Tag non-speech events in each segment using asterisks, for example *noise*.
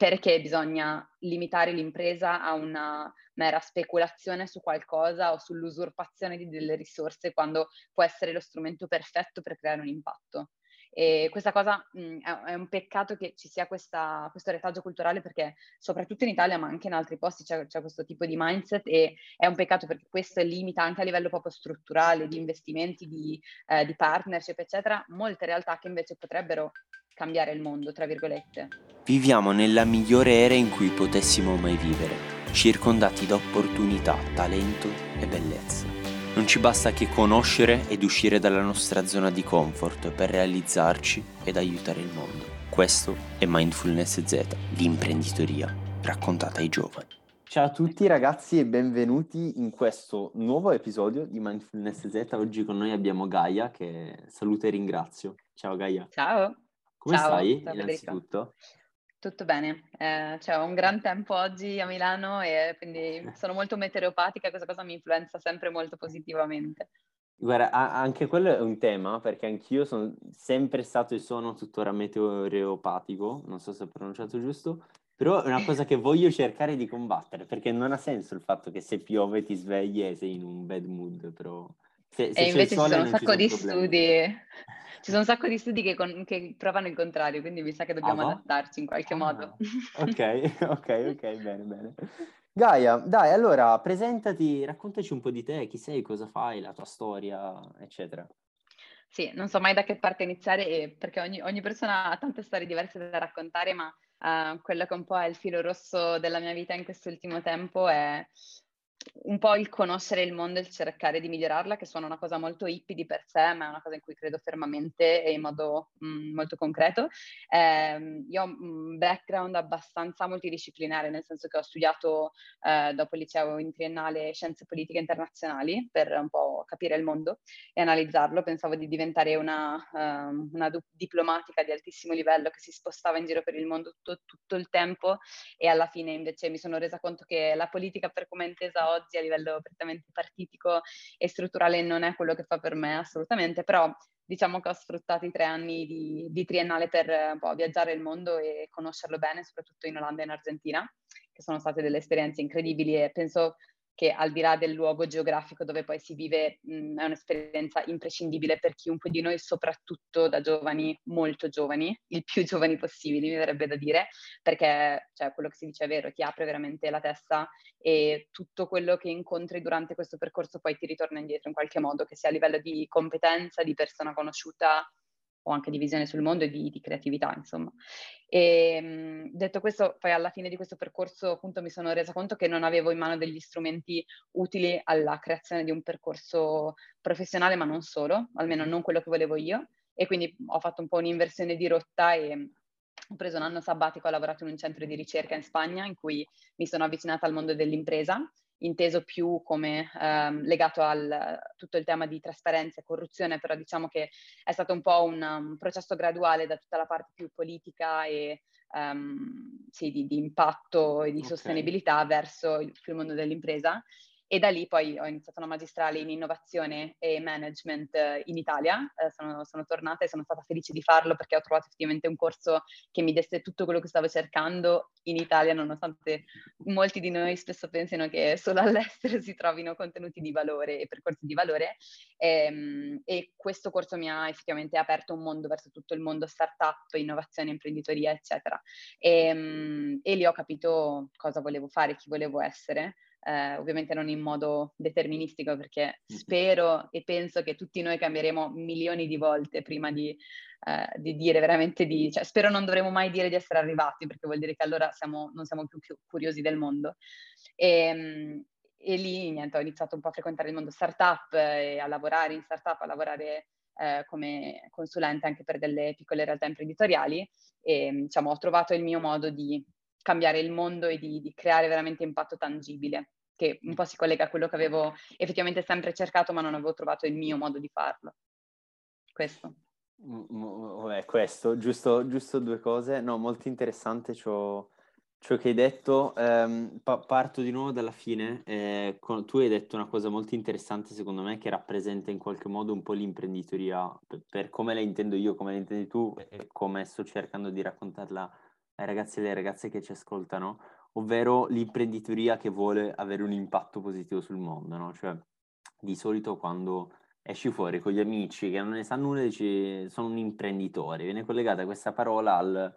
perché bisogna limitare l'impresa a una mera speculazione su qualcosa o sull'usurpazione di delle risorse quando può essere lo strumento perfetto per creare un impatto. E questa cosa mh, è, un peccato che ci sia questa, questo retaggio culturale perché soprattutto in Italia ma anche in altri posti c'è, c'è, questo tipo di mindset e è un peccato perché questo limita anche a livello proprio strutturale di investimenti, di, eh, di partnership eccetera, molte realtà che invece potrebbero cambiare il mondo, tra virgolette. Viviamo nella migliore era in cui potessimo mai vivere, circondati da opportunità, talento e bellezza. Non ci basta che conoscere ed uscire dalla nostra zona di comfort per realizzarci ed aiutare il mondo. Questo è Mindfulness Z, l'imprenditoria raccontata ai giovani. Ciao a tutti ragazzi e benvenuti in questo nuovo episodio di Mindfulness Z. Oggi con noi abbiamo Gaia che saluto e ringrazio. Ciao Gaia. Ciao. Come Ciao, stai innanzitutto? Tutto bene, eh, c'è un gran tempo oggi a Milano e quindi *laughs* sono molto meteoropatica, questa cosa mi influenza sempre molto positivamente. Guarda, anche quello è un tema perché anch'io sono sempre stato e sono tuttora meteoropatico, non so se ho pronunciato giusto, però è una *laughs* cosa che voglio cercare di combattere perché non ha senso il fatto che se piove ti svegli e sei in un bad mood, però se, se e invece ci sono un sacco di studi, ci sono un sacco di studi che, con, che, provano il contrario, quindi mi sa che dobbiamo ah, adattarci in qualche ah, modo. *laughs* Ok, *laughs* ok, ok, bene, bene. Gaia, dai, allora presentati, raccontaci un po' di te, chi sei, cosa fai, la tua storia, eccetera. Sì, non so mai da che parte iniziare perché ogni, ogni persona ha tante storie diverse da raccontare, ma uh, quello che un po' è il filo rosso della mia vita in quest'ultimo tempo è un po' il conoscere il mondo e il cercare di migliorarla, che suona una cosa molto hippie di per sé, ma è una cosa in cui credo fermamente e in modo mh, mm, molto concreto. Eh, io ho un background abbastanza multidisciplinare, nel senso che ho studiato eh, dopo il liceo in triennale scienze politiche internazionali per un po' capire il mondo e analizzarlo. Pensavo di diventare una, uh, una diplomatica di altissimo livello che si spostava in giro per il mondo tutto, tutto il tempo e alla fine invece mi sono resa conto che la politica per come è intesa oggi a livello prettamente partitico e strutturale non è quello che fa per me assolutamente, però diciamo che ho sfruttato i tre anni di, di triennale per un po' viaggiare il mondo e conoscerlo bene, soprattutto in Olanda e in Argentina, che sono state delle esperienze incredibili e penso che al di là del luogo geografico dove poi si vive mh, è un'esperienza imprescindibile per chiunque di noi, soprattutto da giovani, molto giovani, il più *laughs* giovani possibili mi verrebbe da dire, perché cioè, quello che si dice è vero, ti apre veramente la testa e tutto quello che incontri durante questo percorso poi ti ritorna indietro in qualche modo, che sia a livello di competenza, di persona conosciuta, o anche di visione sul mondo e di, di creatività, insomma. E detto questo, poi alla fine di questo percorso appunto mi sono resa conto che non avevo in mano degli strumenti utili alla creazione di un percorso professionale, ma non solo, almeno non quello che volevo io. E quindi ho fatto un po' un'inversione di rotta e ho preso un anno sabbatico, ho lavorato in un centro di ricerca in Spagna in cui mi sono avvicinata al mondo dell'impresa inteso più come ehm, legato a tutto il tema di trasparenza e corruzione, però diciamo che è stato un po' un, un processo graduale da tutta la parte più politica e um, sì, di, di, impatto e di okay. sostenibilità verso il, il mondo dell'impresa e da lì poi ho iniziato una magistrale in innovazione e management eh, in Italia, eh, sono, sono, tornata e sono stata felice di farlo perché ho trovato effettivamente un corso che mi desse tutto quello che stavo cercando in Italia, nonostante molti di noi spesso pensino che solo all'estero si trovino contenuti di valore e percorsi di valore. E, ehm, e questo corso mi ha effettivamente aperto un mondo verso tutto il mondo startup, innovazione, imprenditoria, eccetera. E, ehm, e lì ho capito cosa volevo fare, chi volevo essere eh, ovviamente non in modo deterministico perché spero e penso che tutti noi cambieremo milioni di volte prima di, eh, di dire veramente di, cioè spero non dovremo mai dire di essere arrivati perché vuol dire che allora siamo, non siamo più curiosi del mondo. E, ehm, e lì niente, ho iniziato un po' a frequentare il mondo startup e a lavorare in startup, a lavorare eh, come consulente anche per delle piccole realtà imprenditoriali e diciamo, ho trovato il mio modo di cambiare il mondo e di, di creare veramente impatto tangibile, che un po' si collega a quello che avevo effettivamente sempre cercato, ma non avevo trovato il mio modo di farlo. Questo. Vabbè, questo, giusto, giusto due cose. No, molto interessante ciò, ciò che hai detto. Um, pa- parto di nuovo dalla fine. Eh, con, tu hai detto una cosa molto interessante, secondo me, che rappresenta in qualche modo un po' l'imprenditoria per, per come la intendo io, come la intendi tu e come sto cercando di raccontarla ai ragazzi e alle ragazze che ci ascoltano, ovvero l'imprenditoria che vuole avere un impatto positivo sul mondo, no? Cioè, di solito quando esci fuori con gli amici che non ne sanno nulla dici sono un imprenditore, viene collegata questa parola al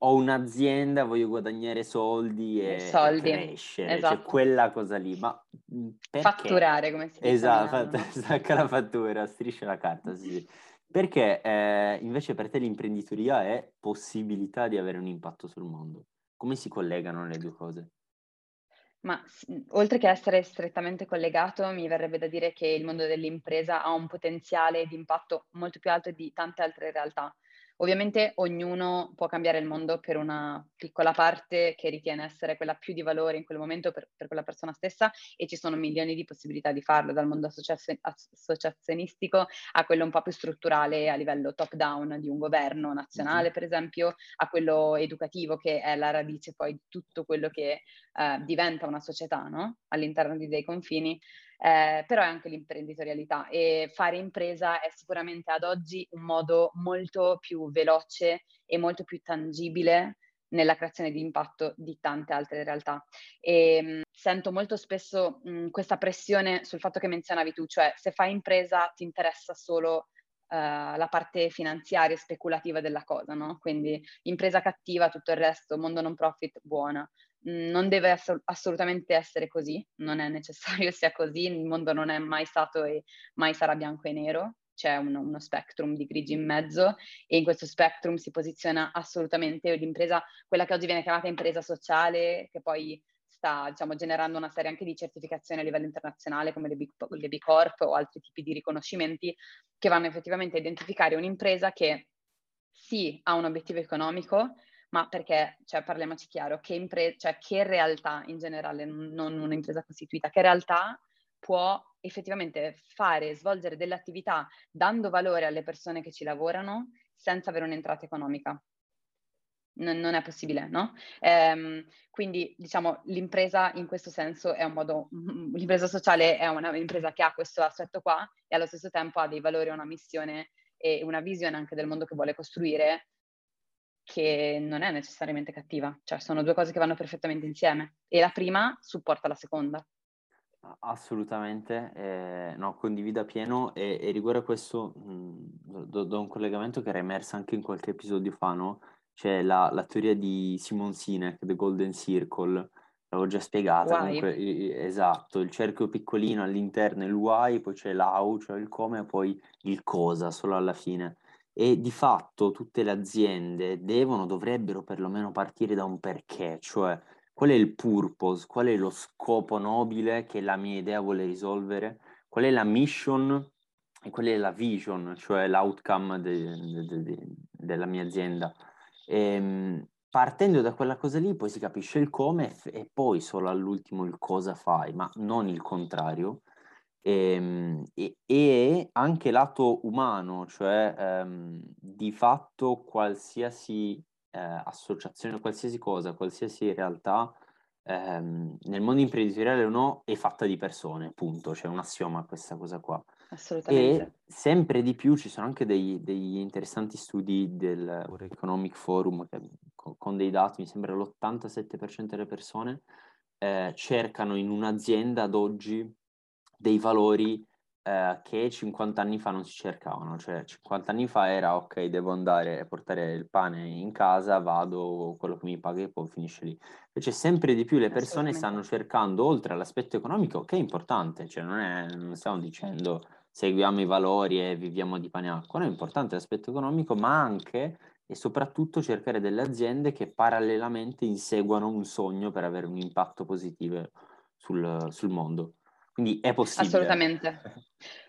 ho un'azienda, voglio guadagnare soldi e, soldi. e crescere, cioè esatto. cioè quella cosa lì, ma perché? Fatturare, come si dice. Esatto, *laughs* stacca la fattura, striscia la carta, sì. Perché eh, invece per te l'imprenditoria è possibilità di avere un impatto sul mondo. Come si collegano le due cose? Ma oltre che essere strettamente collegato, mi verrebbe da dire che il mondo dell'impresa ha un potenziale di impatto molto più alto di tante altre realtà. Ovviamente ognuno può cambiare il mondo per una piccola parte che ritiene essere quella più di valore in quel momento per, per quella persona stessa e ci sono milioni di possibilità di farlo, dal mondo associazio- associazionistico a quello un po' più strutturale a livello top down di un governo nazionale, mm-hmm. per esempio, a quello educativo che è la radice poi di tutto quello che eh, diventa una società no? all'interno di dei confini eh, però è anche l'imprenditorialità e fare impresa è sicuramente ad oggi un modo molto più veloce e molto più tangibile nella creazione di impatto di tante altre realtà. E mh, sento molto spesso mh, questa pressione sul fatto che menzionavi tu, cioè se fai impresa ti interessa solo uh, la parte finanziaria e speculativa della cosa, no? Quindi impresa cattiva, tutto il resto, mondo non profit, buona. Mhmm, non deve ass- assolutamente essere così, non è necessario *laughs* sia così, il mondo non è mai stato e mai sarà bianco e nero, c'è uno, uno spectrum di grigi in mezzo e in questo spectrum si posiziona assolutamente l'impresa, quella che oggi viene chiamata impresa sociale, che poi sta diciamo, generando una serie anche di certificazioni a livello internazionale come le B, le B Corp o altri tipi di riconoscimenti che vanno effettivamente a identificare un'impresa che sì ha un obiettivo economico, ma perché, cioè, parliamoci chiaro, che, impre- cioè, che realtà in generale, non un'impresa costituita, che realtà può effettivamente fare, svolgere delle attività dando valore alle persone che ci lavorano senza avere un'entrata economica. Non, non è possibile, no? Ehm, quindi, diciamo, l'impresa in questo senso è un modo, *laughs* l'impresa sociale è un'impresa che ha questo aspetto qua e allo stesso tempo ha dei valori, una missione e una visione anche del mondo che vuole costruire che non è necessariamente cattiva, cioè sono due cose che vanno perfettamente insieme. E la prima supporta la seconda. Assolutamente, eh, no, condivido pieno e, e riguardo a questo mh, do, do, un collegamento che era emerso anche in qualche episodio fa, no? C'è la, la teoria di Simon Sinek, The Golden Circle, l'avevo già spiegata, comunque, esatto, il cerchio piccolino all'interno è il why, poi c'è l'how, cioè il come, e poi il cosa, solo alla fine e di fatto tutte le aziende devono, dovrebbero perlomeno partire da un perché, cioè qual è il purpose, qual è lo scopo nobile che la mia idea vuole risolvere, qual è la mission e qual è la vision, cioè l'outcome de, de, de, della mia azienda. E, ehm, partendo da quella cosa lì poi si capisce il come e poi solo all'ultimo il cosa fai, ma non il contrario. Ehm, e, e, anche lato umano, cioè ehm, di fatto qualsiasi eh, associazione, qualsiasi cosa, qualsiasi realtà ehm, nel mondo imprenditoriale o no è fatta di persone, punto, c'è un assioma questa cosa qua. Assolutamente. E sempre di più ci sono anche dei, degli interessanti studi del World Economic Forum che, con, con, dei dati, mi sembra l'87% delle persone eh, cercano in un'azienda ad oggi dei valori eh, che 50 anni fa non si cercavano, cioè 50 anni fa era ok, devo andare a portare il pane in casa, vado, quello che mi paga e poi finisce lì. Invece sempre di più le persone stanno cercando, oltre all'aspetto economico, che è importante, cioè non, è, non stiamo dicendo seguiamo i valori e viviamo di pane e acqua, non è importante l'aspetto economico, ma anche e soprattutto cercare delle aziende che parallelamente inseguano un sogno per avere un impatto positivo sul, sul mondo. Quindi è possibile. Assolutamente.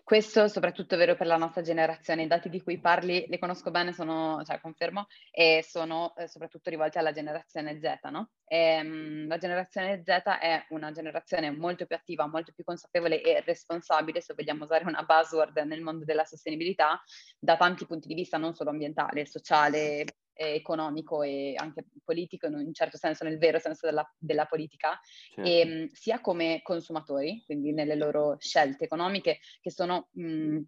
Questo soprattutto è vero per la nostra generazione. I dati di cui parli li conosco bene, sono, cioè confermo, e sono eh, soprattutto rivolti alla generazione Z, no? E, um, la generazione Z è una generazione molto più attiva, molto più consapevole e responsabile, se vogliamo usare una buzzword nel mondo della sostenibilità, da tanti punti di vista, non solo ambientale, sociale, economico e anche politico, in un certo senso, nel vero senso della, della politica, certo. e, ehm, sia come consumatori, quindi nelle loro scelte economiche, che sono mh,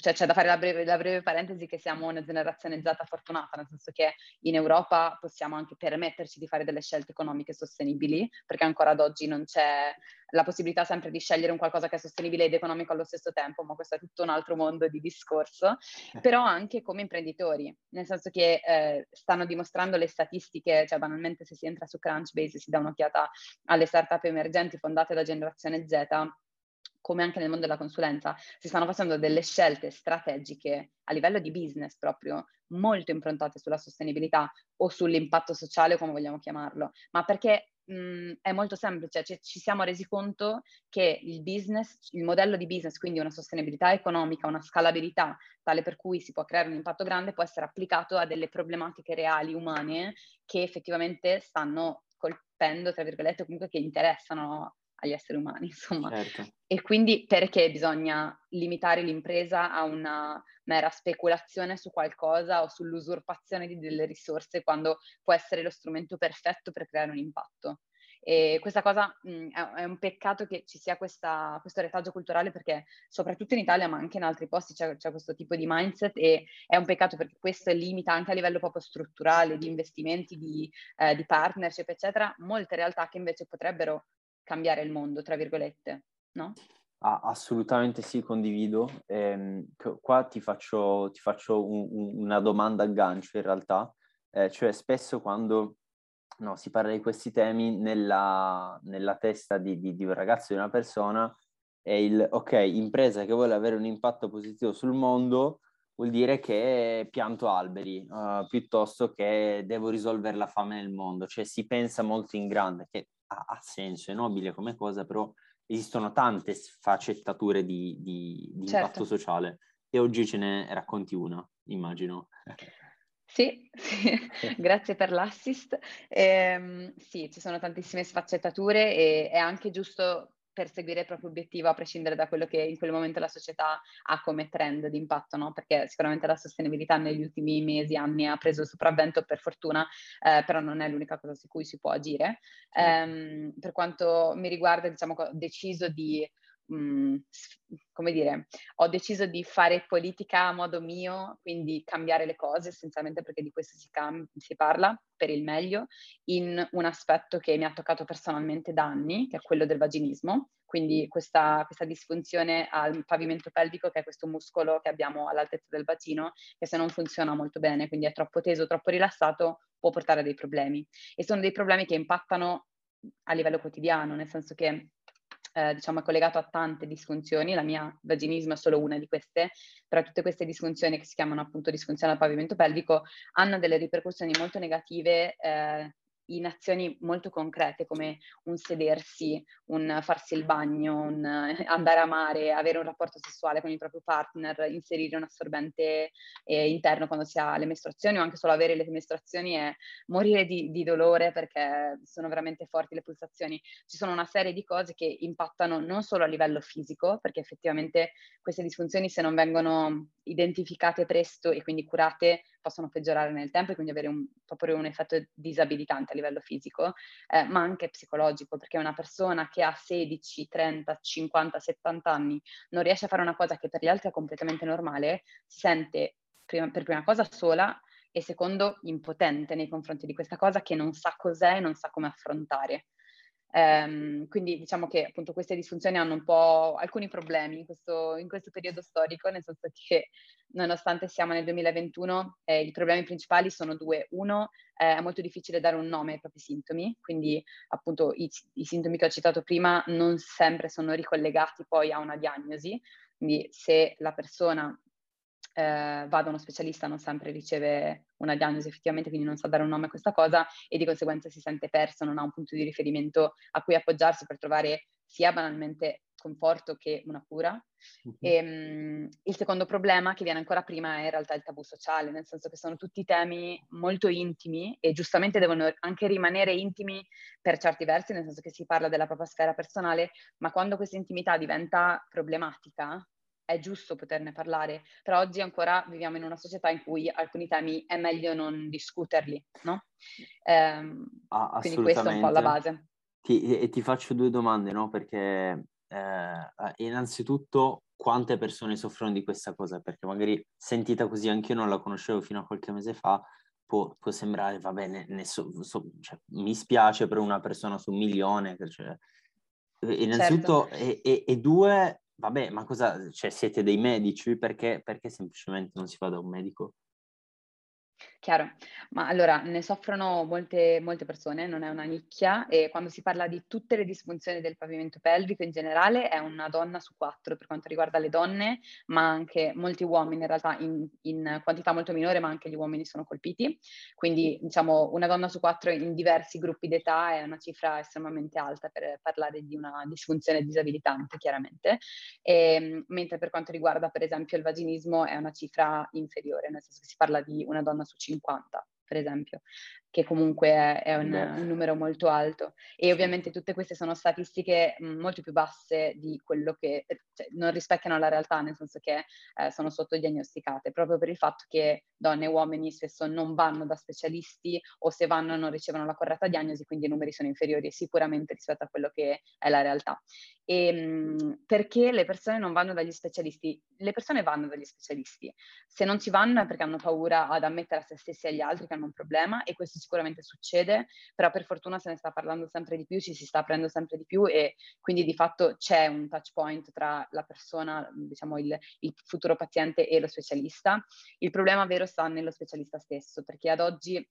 cioè c'è da fare la breve, la breve, parentesi che siamo una generazione Z fortunata, nel senso che in Europa possiamo anche permetterci di fare delle scelte economiche sostenibili, perché ancora ad oggi non c'è la possibilità sempre di scegliere un qualcosa che è sostenibile ed economico allo stesso tempo, ma questo è tutto un altro mondo di discorso, eh. però anche come imprenditori, nel senso che eh, stanno dimostrando le statistiche, cioè banalmente se si entra su Crunchbase e si dà un'occhiata alle startup emergenti fondate da generazione Z, come anche nel mondo della consulenza, si stanno facendo delle scelte strategiche a livello di business proprio molto improntate sulla sostenibilità o sull'impatto sociale, come vogliamo chiamarlo, ma perché mh, è molto semplice, cioè, ci siamo resi conto che il business, il modello di business, quindi una sostenibilità economica, una scalabilità tale per cui si può creare un impatto grande, può essere applicato a delle problematiche reali umane che effettivamente stanno colpendo, tra virgolette, comunque che interessano agli esseri umani, *laughs* insomma. Certo. E quindi perché bisogna limitare l'impresa a una mera speculazione su qualcosa o sull'usurpazione di delle risorse quando può essere lo strumento perfetto per creare un impatto? E questa cosa mh, è, un peccato che ci sia questa, questo retaggio culturale perché soprattutto in Italia ma anche in altri posti c'è, c'è, questo tipo di mindset e è un peccato perché questo limita anche a livello proprio strutturale di investimenti, di, eh, di partnership eccetera, molte realtà che invece potrebbero cambiare il mondo, tra virgolette, no? Ah, assolutamente sì, condivido. Eh, qua ti faccio, ti faccio un, un, una domanda a gancio in realtà, eh, cioè spesso quando no, si parla di questi temi nella, nella testa di, di, di, un ragazzo, di una persona, è il ok, impresa che vuole avere un impatto positivo sul mondo vuol dire che pianto alberi uh, piuttosto che devo risolvere la fame nel mondo, cioè si pensa molto in grande, che ha, senso, è nobile come cosa, però esistono tante sfaccettature di, di, di certo. impatto sociale e oggi ce ne racconti una, immagino. Sì, *laughs* sì. grazie per l'assist. Eh, sì, ci sono tantissime sfaccettature e è anche giusto perseguire il proprio obiettivo a prescindere da quello che in quel momento la società ha come trend di impatto, no? perché sicuramente la sostenibilità negli ultimi mesi, anni ha preso il sopravvento per fortuna, eh, però non è l'unica cosa su cui si può agire. Eh, per quanto mi riguarda, diciamo, ho deciso di mm, come dire, ho deciso di fare politica a modo mio, quindi cambiare le cose essenzialmente perché di questo si, cam- si parla per il meglio, in un aspetto che mi ha toccato personalmente da anni, che è quello del vaginismo, quindi questa, questa, disfunzione al pavimento pelvico, che è questo muscolo che abbiamo all'altezza del bacino, che se non funziona molto bene, quindi è troppo teso, troppo rilassato, può portare a dei problemi. E sono dei problemi che impattano a livello quotidiano, nel senso che eh, diciamo, è collegato a tante disfunzioni, la mia vaginismo è solo una di queste, però tutte queste disfunzioni che si chiamano appunto disfunzione al pavimento pelvico hanno delle ripercussioni molto negative eh, in azioni molto concrete come un sedersi, un farsi il bagno, un andare a mare, avere un rapporto sessuale con il proprio partner, inserire un assorbente eh, interno quando si ha le mestruazioni o anche solo avere le mestruazioni e morire di, di, dolore perché sono veramente forti le pulsazioni. Ci sono una serie di cose che impattano non solo a livello fisico, perché effettivamente queste disfunzioni se non vengono identificate presto e quindi curate possono peggiorare nel tempo e quindi avere un, proprio un effetto disabilitante a livello fisico, eh, ma anche psicologico, perché una persona che ha 16, 30, 50, 70 anni non riesce a fare una cosa che per gli altri è completamente normale, si sente prima, per prima cosa sola e secondo impotente nei confronti di questa cosa che non sa cos'è e non sa come affrontare. Um, quindi diciamo che appunto queste disfunzioni hanno un po' alcuni problemi in questo, in questo periodo storico, nel senso che nonostante siamo nel 2021, eh, i problemi principali sono due. Uno, eh, è molto difficile dare un nome ai propri sintomi, quindi appunto i, i sintomi che ho citato prima non sempre sono ricollegati poi a una diagnosi, quindi se la persona eh, va da uno specialista non sempre riceve una diagnosi effettivamente, quindi non sa dare un nome a questa cosa e di conseguenza si sente perso, non ha un punto di riferimento a cui appoggiarsi per trovare sia banalmente conforto che una cura. Uh-huh. E, um, il secondo problema che viene ancora prima è in realtà il tabù sociale, nel senso che sono tutti temi molto intimi e giustamente devono anche rimanere intimi per certi versi, nel senso che si parla della propria sfera personale, ma quando questa intimità diventa problematica, è giusto poterne parlare, però oggi ancora viviamo in una società in cui alcuni temi è meglio non discuterli, no? Eh, ah, quindi questa è un po' la base. Ti, e ti faccio due domande, no? Perché eh, innanzitutto quante persone soffrono di questa cosa, perché magari sentita così anche io non la conoscevo fino a qualche mese fa, può, può sembrare, va bene, ne so, so, cioè, mi spiace per una persona su un milione, cioè, innanzitutto, certo. e, e, e, due, vabbè, ma cosa, cioè siete dei medici, perché, perché semplicemente non si va da un medico? Chiaro, ma allora ne soffrono molte, molte persone, non è una nicchia e quando si parla di tutte le disfunzioni del pavimento pelvico in generale è una donna su quattro per quanto riguarda le donne, ma anche molti uomini in realtà in, in quantità molto minore, ma anche gli uomini sono colpiti. Quindi diciamo una donna su quattro in diversi gruppi d'età è una cifra estremamente alta per parlare di una disfunzione disabilitante, chiaramente. E, ehm, mentre per quanto riguarda per esempio il vaginismo è una cifra inferiore, nel senso che si parla di una donna su 50 per esempio, che comunque è, è un, un, numero molto alto. E ovviamente tutte queste sono statistiche mh, molto più basse di quello che cioè, non rispecchiano la realtà, nel senso che eh, sono sottodiagnosticate, proprio per il fatto che donne e uomini spesso non vanno da specialisti o se vanno non ricevono la corretta diagnosi, quindi i numeri sono inferiori sicuramente rispetto a quello che è la realtà. E, mh, perché le persone non vanno dagli specialisti? Le persone vanno dagli specialisti. Se non ci vanno è perché hanno paura ad ammettere a se stessi e agli altri che hanno un problema e questo sicuramente succede, però per fortuna se ne sta parlando sempre di più, ci si sta aprendo sempre di più e quindi di fatto c'è un touch point tra la persona, diciamo il, il futuro paziente e lo specialista. Il problema vero sta nello specialista stesso, perché ad oggi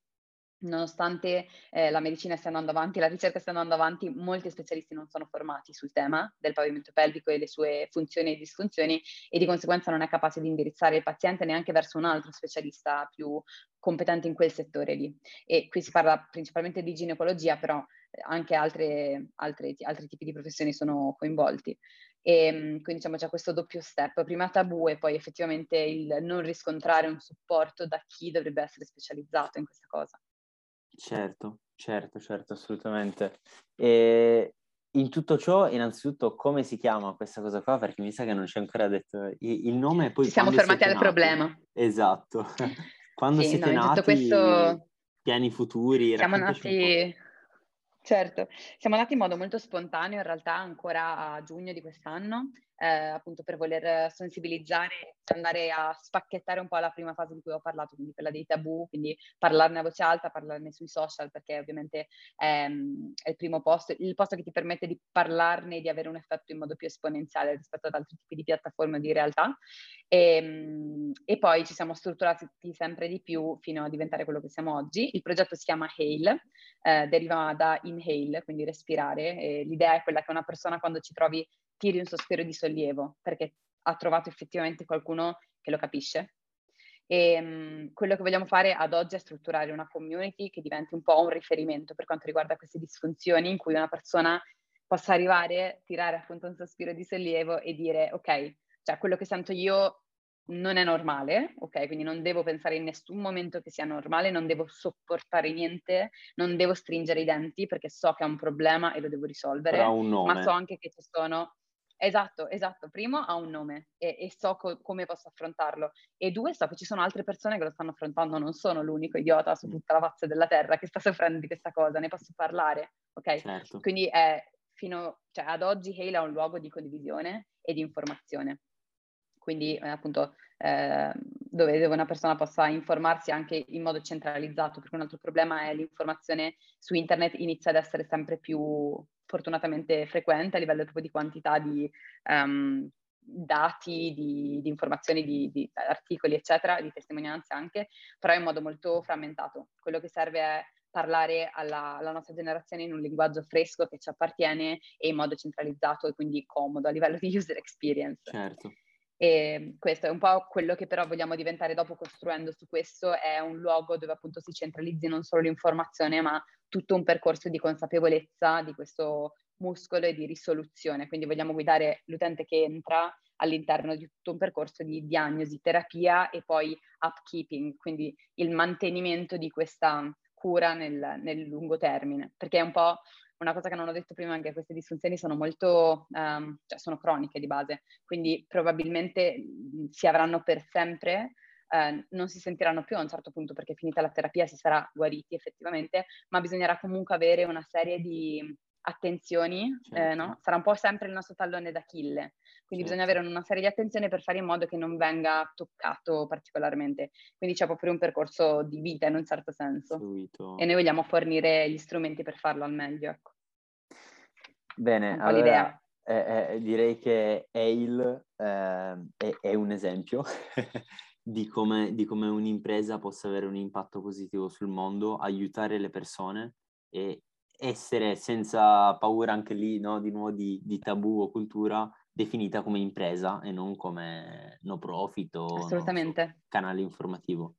Nonostante eh, la medicina stia andando avanti, la ricerca stia andando avanti, molti specialisti non sono formati sul tema del pavimento pelvico e le sue funzioni e disfunzioni e di conseguenza non è capace di indirizzare il paziente neanche verso un altro specialista più competente in quel settore lì. E qui si parla principalmente di ginecologia, però eh, anche altre, altre, altri tipi di professioni sono coinvolti. E ehm, quindi diciamo c'è questo doppio step, prima tabù e poi effettivamente il non riscontrare un supporto da chi dovrebbe essere specializzato in questa cosa. Certo, certo, certo, assolutamente. E in tutto ciò, innanzitutto, come si chiama questa cosa qua? Perché mi sa che non c'è ancora detto il nome. Poi Ci siamo fermati al nati. problema. Esatto. *laughs* quando sì, siete no, nati, questo... piani futuri. Siamo nati... Certo, siamo nati in modo molto spontaneo, in realtà ancora a giugno di quest'anno, eh, appunto per voler sensibilizzare, andare a spacchettare un po' la prima fase di cui ho parlato, quindi quella dei tabù, quindi parlarne a voce alta, parlarne sui social, perché ovviamente è, è il primo posto, il posto che ti permette di parlarne e di avere un effetto in modo più esponenziale rispetto ad altri tipi di piattaforme di realtà. E, ehm, e poi ci siamo strutturati sempre di più fino a diventare quello che siamo oggi. Il progetto si chiama Hail, eh, deriva da inhale, quindi respirare. l'idea è quella che una persona quando ci trovi tiri un sospiro di sollievo perché ha trovato effettivamente qualcuno che lo capisce. E um, quello che vogliamo fare ad oggi è strutturare una community che diventi un po' un riferimento per quanto riguarda queste disfunzioni, in cui una persona possa arrivare, tirare appunto un sospiro di sollievo e dire ok, cioè quello che sento io non è normale, ok? Quindi non devo pensare in nessun momento che sia normale, non devo sopportare niente, non devo stringere i denti perché so che ha un problema e lo devo risolvere, ma so anche che ci sono Esatto, esatto. Primo ha un nome e, e so co- come posso affrontarlo. E due, so che ci sono altre persone che lo stanno affrontando, non sono l'unico idiota su tutta la faccia della terra che sta soffrendo di questa cosa, ne posso parlare, ok? Certo. Quindi è fino, cioè ad oggi Hale è un luogo di condivisione e di informazione. Quindi eh, appunto eh, dove, dove una persona possa informarsi anche in modo centralizzato, perché un altro problema è l'informazione su internet inizia ad essere sempre più fortunatamente frequente a livello proprio di quantità di um, dati, di, di informazioni, di, di, articoli, eccetera, di testimonianze anche, però in modo molto frammentato. Quello che serve è parlare alla, alla, nostra generazione in un linguaggio fresco che ci appartiene e in modo centralizzato e quindi comodo a livello di user experience. Certo. E questo è un po' quello che però vogliamo diventare dopo costruendo su questo, è un luogo dove appunto si centralizzi non solo l'informazione, ma tutto un percorso di consapevolezza di questo muscolo e di risoluzione. Quindi vogliamo guidare l'utente che entra all'interno di tutto un percorso di diagnosi, terapia e poi upkeeping, quindi il mantenimento di questa cura nel, nel lungo termine, perché è un po' una cosa che non ho detto prima è che queste disfunzioni sono molto, um, cioè sono croniche di base, quindi probabilmente si avranno per sempre, eh, non si sentiranno più a un certo punto perché finita la terapia si sarà guariti effettivamente, ma bisognerà comunque avere una serie di attenzioni, eh, Certo. no? sarà un po' sempre il nostro tallone d'Achille. Quindi bisogna Certo. avere una serie di attenzioni per fare in modo che non venga toccato particolarmente. Quindi c'è proprio un percorso di vita in un certo senso. Seguito. E noi vogliamo fornire gli strumenti per farlo al meglio. Ecco. Bene, allora eh, eh, direi che Ale eh, è, è un esempio *laughs* di come, di come un'impresa possa avere un impatto positivo sul mondo, aiutare le persone e essere senza paura anche lì, no, di nuovo di, di tabù o cultura, definita come impresa e non come no profit o Assolutamente, canale informativo.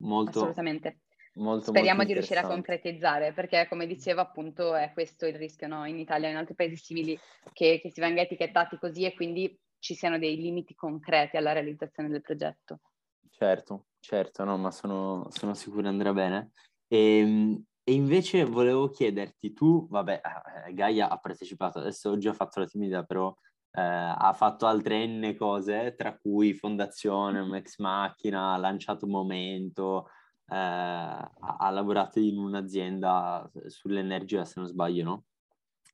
Molto, assolutamente. molto, Speriamo molto di riuscire a concretizzare, perché come dicevo appunto è questo il rischio no? in Italia e in altri paesi simili, che, che si venga etichettati così e quindi ci siano dei limiti concreti alla realizzazione del progetto. Certo, certo, no, ma sono, sono sicuro andrà bene. E, e invece volevo chiederti, tu, vabbè, eh, Gaia ha partecipato, adesso oggi ha fatto la timida, però eh, ha fatto altre N cose, tra cui fondazione, un ex macchina, ha lanciato un momento, eh, ha, ha lavorato in un'azienda sull'energia, se non sbaglio, no?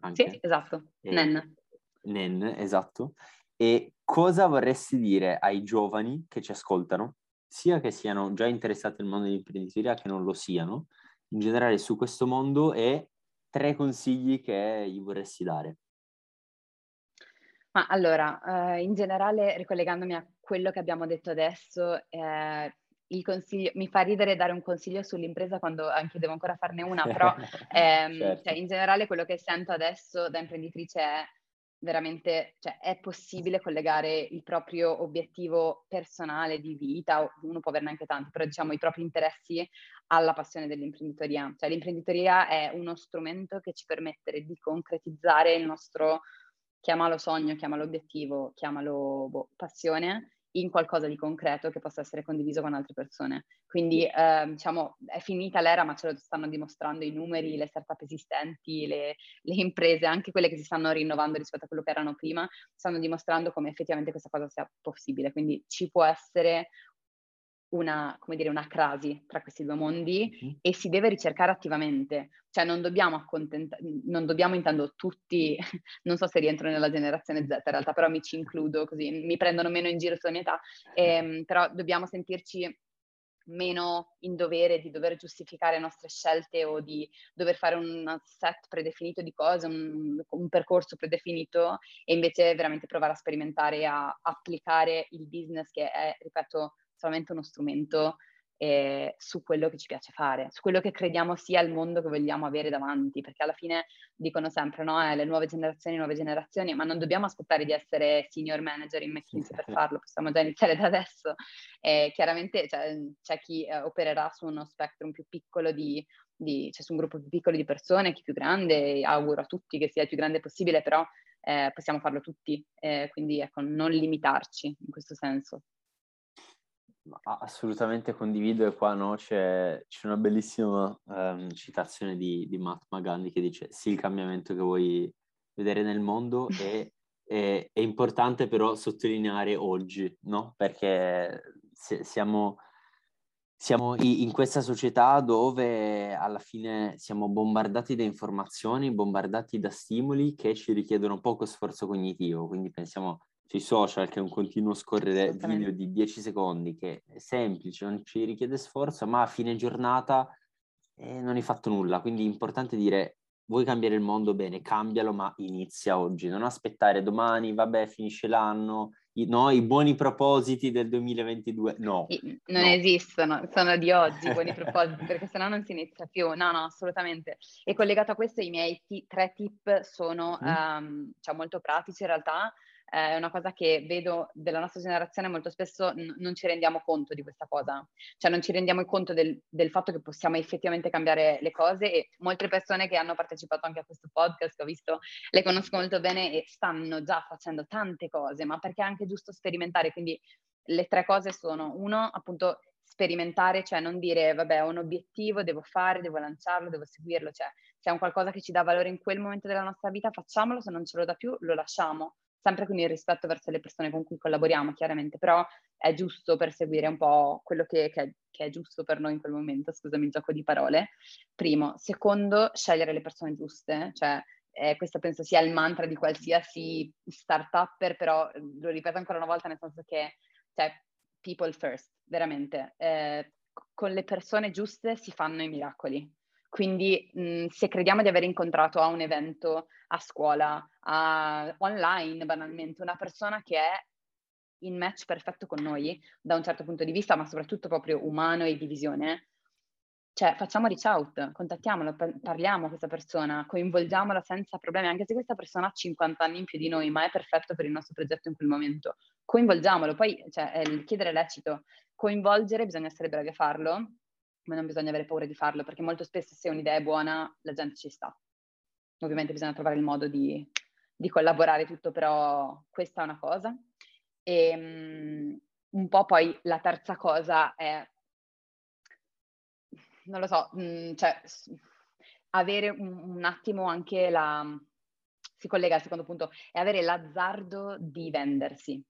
Anche. Sì, esatto, E- Nen. Nen, esatto. E cosa vorresti dire ai giovani che ci ascoltano, sia che siano già interessati al mondo dell'imprenditoria che non lo siano, in generale su questo mondo e tre consigli che gli vorresti dare? Ma allora, eh, in generale, ricollegandomi a quello che abbiamo detto adesso, eh, il consiglio, mi fa ridere dare un consiglio sull'impresa quando anche devo ancora farne una, però *laughs* ehm, Certo. cioè, in generale quello che sento adesso da imprenditrice è veramente, cioè è possibile collegare il proprio obiettivo personale di vita, uno può averne anche tanti, però diciamo i propri interessi alla passione dell'imprenditoria. Cioè l'imprenditoria è uno strumento che ci permette di concretizzare il nostro, chiamalo sogno, chiamalo obiettivo, chiamalo boh, passione, in qualcosa di concreto che possa essere condiviso con altre persone. Quindi eh, diciamo è finita l'era, ma ce lo stanno dimostrando i numeri, le startup esistenti, le, le imprese, anche quelle che si stanno rinnovando rispetto a quello che erano prima, stanno dimostrando come effettivamente questa cosa sia possibile. Quindi ci può essere una, come dire, una crasi tra questi due mondi Mhm. e si deve ricercare attivamente. Cioè non dobbiamo accontentare, non dobbiamo intendo tutti, *laughs* non so se rientro nella generazione Z in realtà, però mi ci includo così, mi prendono meno in giro sulla mia età, ehm, però dobbiamo sentirci meno in dovere di dover giustificare le nostre scelte o di dover fare un set predefinito di cose, un, un percorso predefinito e invece veramente provare a sperimentare a applicare il business che è, ripeto, solamente uno strumento eh, su quello che ci piace fare, su quello che crediamo sia il mondo che vogliamo avere davanti, perché alla fine dicono sempre, no, eh, le nuove generazioni, nuove generazioni, ma non dobbiamo aspettare di essere senior manager in McKinsey per farlo, possiamo già iniziare da adesso. Eh, chiaramente cioè, c'è chi eh, opererà su uno spectrum più piccolo di, di, cioè su un gruppo più piccolo di persone, chi più grande, auguro a tutti che sia il più grande possibile, però eh, possiamo farlo tutti, eh, quindi ecco, non limitarci in questo senso. Assolutamente condivido e qua no, c'è, c'è una bellissima ehm, citazione di, di Mahatma Gandhi che dice sì il cambiamento che vuoi vedere nel mondo *laughs* è, è- è importante però sottolineare oggi, no? Perché se- siamo, siamo in questa società dove alla fine siamo bombardati da informazioni, bombardati da stimoli che ci richiedono poco sforzo cognitivo, quindi pensiamo sui social che è un continuo scorrere video di 10 secondi che è semplice, non ci richiede sforzo, ma a fine giornata eh, non hai fatto nulla. Quindi è importante dire vuoi cambiare il mondo bene, cambialo, ma inizia oggi, non aspettare domani, vabbè, finisce l'anno, i, no, i buoni propositi del 2022, no. Non no. esistono, sono di oggi i buoni *laughs* propositi, perché sennò non si inizia più. No, no, assolutamente. E collegato a questo, i miei ti- tre tip sono Mhm. ehm, cioè, molto pratici in realtà. È una cosa che vedo della nostra generazione molto spesso n- non ci rendiamo conto di questa cosa, cioè non ci rendiamo conto del, del fatto che possiamo effettivamente cambiare le cose e molte persone che hanno partecipato anche a questo podcast, che ho visto, le conosco molto bene e stanno già facendo tante cose, ma perché è anche giusto sperimentare, quindi le tre cose sono, uno, appunto, sperimentare, cioè non dire, vabbè, ho un obiettivo, devo fare, devo lanciarlo, devo seguirlo, cioè se è un qualcosa che ci dà valore in quel momento della nostra vita, facciamolo, se non ce lo dà più, lo lasciamo. Sempre con il rispetto verso le persone con cui collaboriamo, chiaramente, però è giusto perseguire un po' quello che, che, che è giusto per noi in quel momento, scusami il gioco di parole. Primo. Secondo, scegliere le persone giuste, cioè eh, questo penso sia il mantra di qualsiasi start-upper, però lo ripeto ancora una volta nel senso che, cioè, people first, veramente. Eh, con le persone giuste si fanno i miracoli. Quindi mh, se crediamo di aver incontrato a un evento, a scuola, a, online banalmente, una persona che è in match perfetto con noi da un certo punto di vista, ma soprattutto proprio umano e di visione, cioè facciamo reach out, contattiamolo, parliamo con questa persona, coinvolgiamola senza problemi, anche se questa persona ha 50 anni in più di noi, ma è perfetto per il nostro progetto in quel momento. Coinvolgiamolo, poi cioè, il chiedere lecito, coinvolgere bisogna essere bravi a farlo, ma non bisogna avere paura di farlo, perché molto spesso se un'idea è buona la gente ci sta. Ovviamente bisogna trovare il modo di, di collaborare tutto, però questa è una cosa. E um, un po' poi la terza cosa è, non lo so, mh, mm, cioè avere un, un attimo anche la, si collega al secondo punto, è avere l'azzardo di vendersi.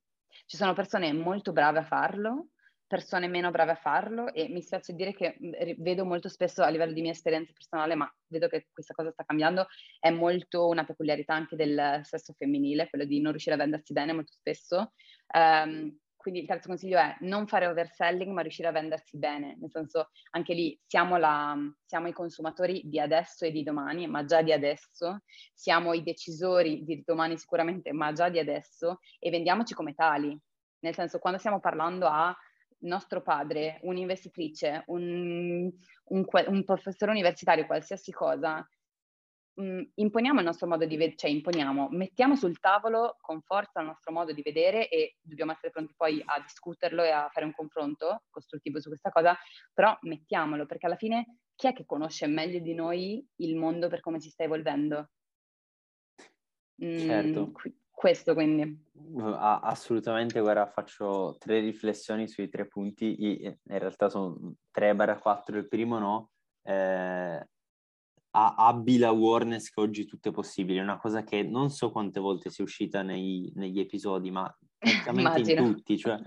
Ci sono persone molto brave a farlo, persone meno brave a farlo e mi spiace dire che vedo molto spesso a livello di mia esperienza personale, ma vedo che questa cosa sta cambiando, è molto una peculiarità anche del sesso femminile, quello di non riuscire a vendersi bene molto spesso. Um, quindi il terzo consiglio è non fare overselling, ma riuscire a vendersi bene, nel senso anche lì siamo, la, siamo i consumatori di adesso e di domani, ma già di adesso, siamo i decisori di domani sicuramente, ma già di adesso, e vendiamoci come tali. Nel senso, quando stiamo parlando a nostro padre, un'investitrice, un, un, un professore universitario, qualsiasi cosa, mh, mm, imponiamo il nostro modo di vedere, cioè imponiamo, mettiamo sul tavolo con forza il nostro modo di vedere e dobbiamo essere pronti poi a discuterlo e a fare un confronto costruttivo su questa cosa, però mettiamolo perché alla fine chi è che conosce meglio di noi il mondo per come si sta evolvendo? Certo. Mm, questo quindi. assolutamente, guarda, faccio tre riflessioni sui tre punti, in realtà sono 3-4, il primo no, eh, abbi l'awareness che oggi tutto è possibile, una cosa che non so quante volte sia uscita nei, negli episodi, ma praticamente in tutti, cioè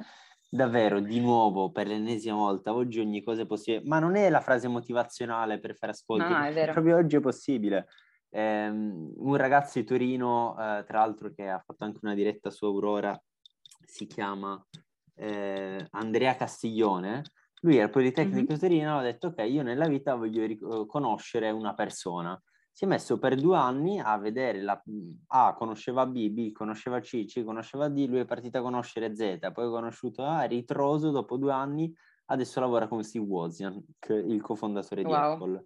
davvero di nuovo per l'ennesima volta oggi ogni cosa è possibile, ma non è la frase motivazionale per fare ascolti, no, proprio oggi è possibile. Eh, un ragazzo di Torino, eh, tra l'altro, che ha fatto anche una diretta su Aurora, si chiama eh, Andrea Castiglione. Lui al Politecnico mm-hmm. Torino ha detto: Ok, io nella vita voglio ric- conoscere una persona. Si è messo per due anni a vedere la A, conosceva B, B conosceva C, C conosceva D, lui è partito a conoscere Z, poi ha conosciuto A, ritroso dopo due anni, adesso lavora con Steve Wozniak, il cofondatore wow. di Apple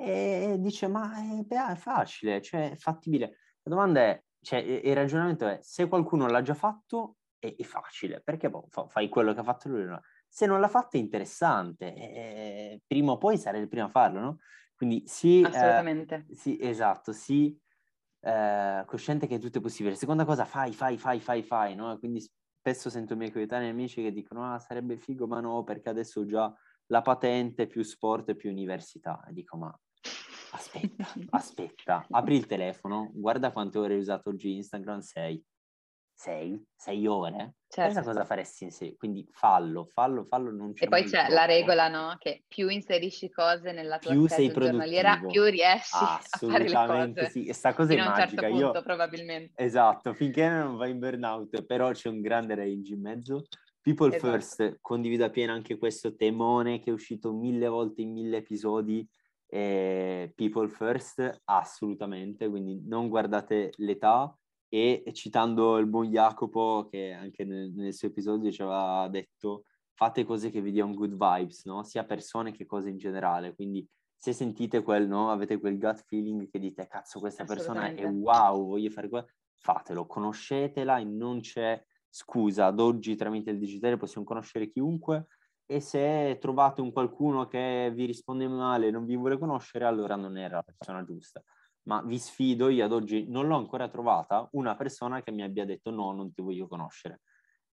e dice ma è, beh, è facile, cioè è fattibile. La domanda è, cioè il ragionamento è, se qualcuno l'ha già fatto è, è facile, perché boh, fa, fai quello che ha fatto lui. No? Se non l'ha fatto è interessante, e, prima o poi sarai il primo a farlo, no? Quindi sì, assolutamente. Eh, sì, esatto, sì, eh, cosciente che tutto è possibile. Seconda cosa, fai, fai, fai, fai, fai, no? Quindi spesso sento i miei coetanei amici che dicono, ah, sarebbe figo, ma no, perché adesso ho già la patente più sport più università. E dico, ma aspetta, *laughs* aspetta, apri il telefono, guarda quante ore hai usato oggi Instagram, sei. Sei? Sei ore? Certo. Pensa cosa faresti in sé, quindi fallo, fallo, fallo, non c'è E poi c'è troppo. la regola, no? Che più inserisci cose nella tua più sei giornaliera, più riesci a fare le cose. sì, questa cosa Fino è magica. Certo punto, Io... probabilmente. Esatto, finché non vai in burnout, però c'è un grande range in mezzo. People esatto. first, condivido appieno anche questo temone che è uscito mille volte in mille episodi. Eh, people first, assolutamente, quindi non guardate l'età e citando il buon Jacopo che anche nel, nel suo episodio ci aveva detto fate cose che vi diano good vibes, no? sia persone che cose in generale, quindi se sentite quel, no? avete quel gut feeling che dite cazzo questa persona è wow, voglio fare quello, fatelo, conoscetela e non c'è scusa, ad oggi tramite il digitale possiamo conoscere chiunque e se trovate un qualcuno che vi risponde male e non vi vuole conoscere, allora non era la persona giusta. Ma vi sfido, io ad oggi non l'ho ancora trovata, una persona che mi abbia detto no, non ti voglio conoscere.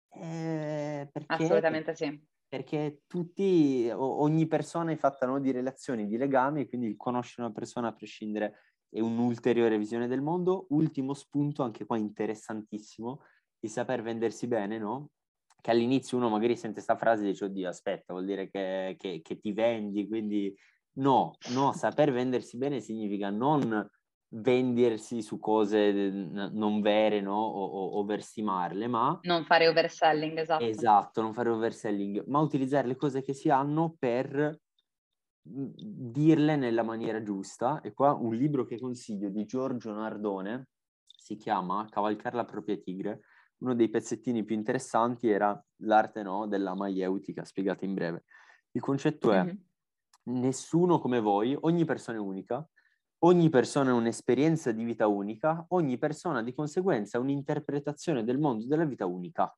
Eh, perché, Assolutamente sì. Perché tutti, ogni persona è fatta no, di relazioni, di legami, quindi il conoscere una persona a prescindere e un'ulteriore visione del mondo. Ultimo spunto, anche qua interessantissimo, il saper vendersi bene, no? Che all'inizio uno magari sente questa frase e dice, oddio, aspetta, vuol dire che, che, che ti vendi, quindi no, no, saper vendersi bene significa non vendersi su cose non vere, no? O, o overstimarle, ma... Non fare overselling, esatto. Esatto, non fare overselling, ma utilizzare le cose che si hanno per dirle nella maniera giusta. E qua un libro che consiglio di Giorgio Nardone, si chiama Cavalcare la propria tigre. Uno dei pezzettini più interessanti era l'arte no, della maieutica, spiegata in breve. Il concetto è, mm-hmm. nessuno come voi, ogni persona è unica, ogni persona ha un'esperienza di vita unica, ogni persona di conseguenza ha un'interpretazione del mondo della vita unica.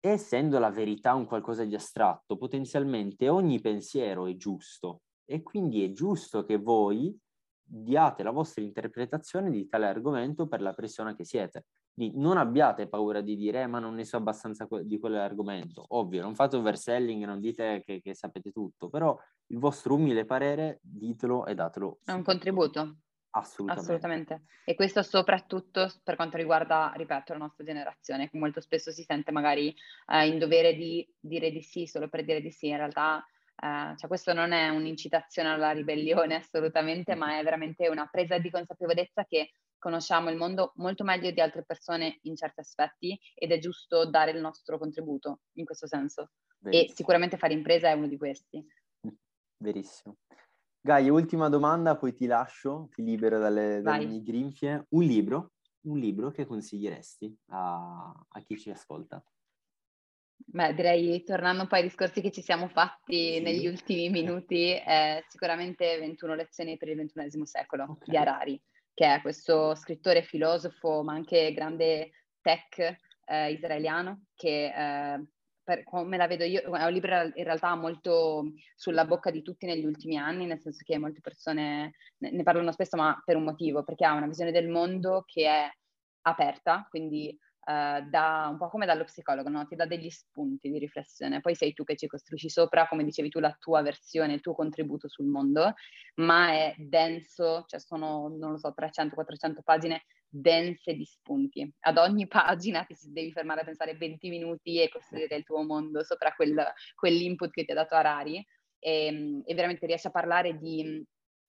essendo la verità un qualcosa di astratto, potenzialmente ogni pensiero è giusto e quindi è giusto che voi diate la vostra interpretazione di tale argomento per la persona che siete. Non abbiate paura di dire, eh, ma non ne so abbastanza di quell'argomento. Ovvio, non fate overselling, non dite che, che sapete tutto, però il vostro umile parere ditelo e datelo. È un contributo. Assolutamente. Assolutamente. E questo soprattutto per quanto riguarda, ripeto, la nostra generazione, che molto spesso si sente magari eh, in dovere di dire di sì solo per dire di sì. In realtà, eh, cioè questo non è un'incitazione alla ribellione assolutamente, ma *laughs* è veramente una presa di consapevolezza che conosciamo il mondo molto meglio di altre persone in certi aspetti ed è giusto dare il nostro contributo in questo senso. Benissimo. E sicuramente fare impresa è uno di questi. *laughs* Verissimo. Gaia, ultima domanda, poi ti lascio, ti libero dalle, dalle mie grinfie. Un libro, un libro che consiglieresti a, a chi ci ascolta? Beh, direi, tornando un po' ai discorsi che ci siamo fatti sì. negli ultimi minuti, eh, sicuramente 21 lezioni per il XXI secolo okay. di Harari, che è questo scrittore, filosofo, ma anche grande tech eh, israeliano, che eh, per come la vedo io, è un libro in realtà molto sulla bocca di tutti negli ultimi anni, nel senso che molte persone ne, parlano spesso, ma per un motivo, perché ha una visione del mondo che è aperta, quindi Uh, da, un po' come dallo psicologo, no? ti dà degli spunti di riflessione, poi sei tu che ci costruisci sopra, come dicevi tu, la tua versione, il tuo contributo sul mondo, ma è denso, cioè sono, non lo so, 300-400 pagine dense di spunti. Ad ogni pagina ti devi fermare a pensare 20 minuti e costruire il tuo mondo sopra quel, quell'input che ti ha dato Harari e, ehm, e veramente riesci a parlare di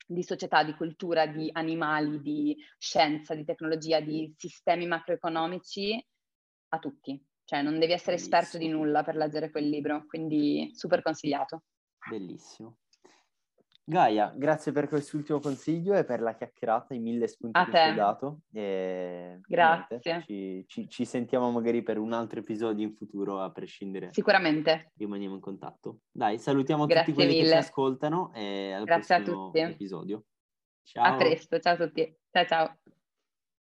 di società, di cultura, di animali, di scienza, di tecnologia, di sistemi macroeconomici a tutti. Cioè non devi essere Bellissimo. esperto di nulla per leggere quel libro, quindi super consigliato. Bellissimo. Gaia, grazie per quest'ultimo consiglio e per la chiacchierata, i mille spunti a che ci hai dato. E, grazie. Ci, ci, ci, sentiamo magari per un altro episodio in futuro, a prescindere. Sicuramente. Rimaniamo in contatto. Dai, salutiamo grazie tutti quelli mille. che ci ascoltano e al grazie prossimo episodio. Ciao. A presto, ciao a tutti. Ciao ciao.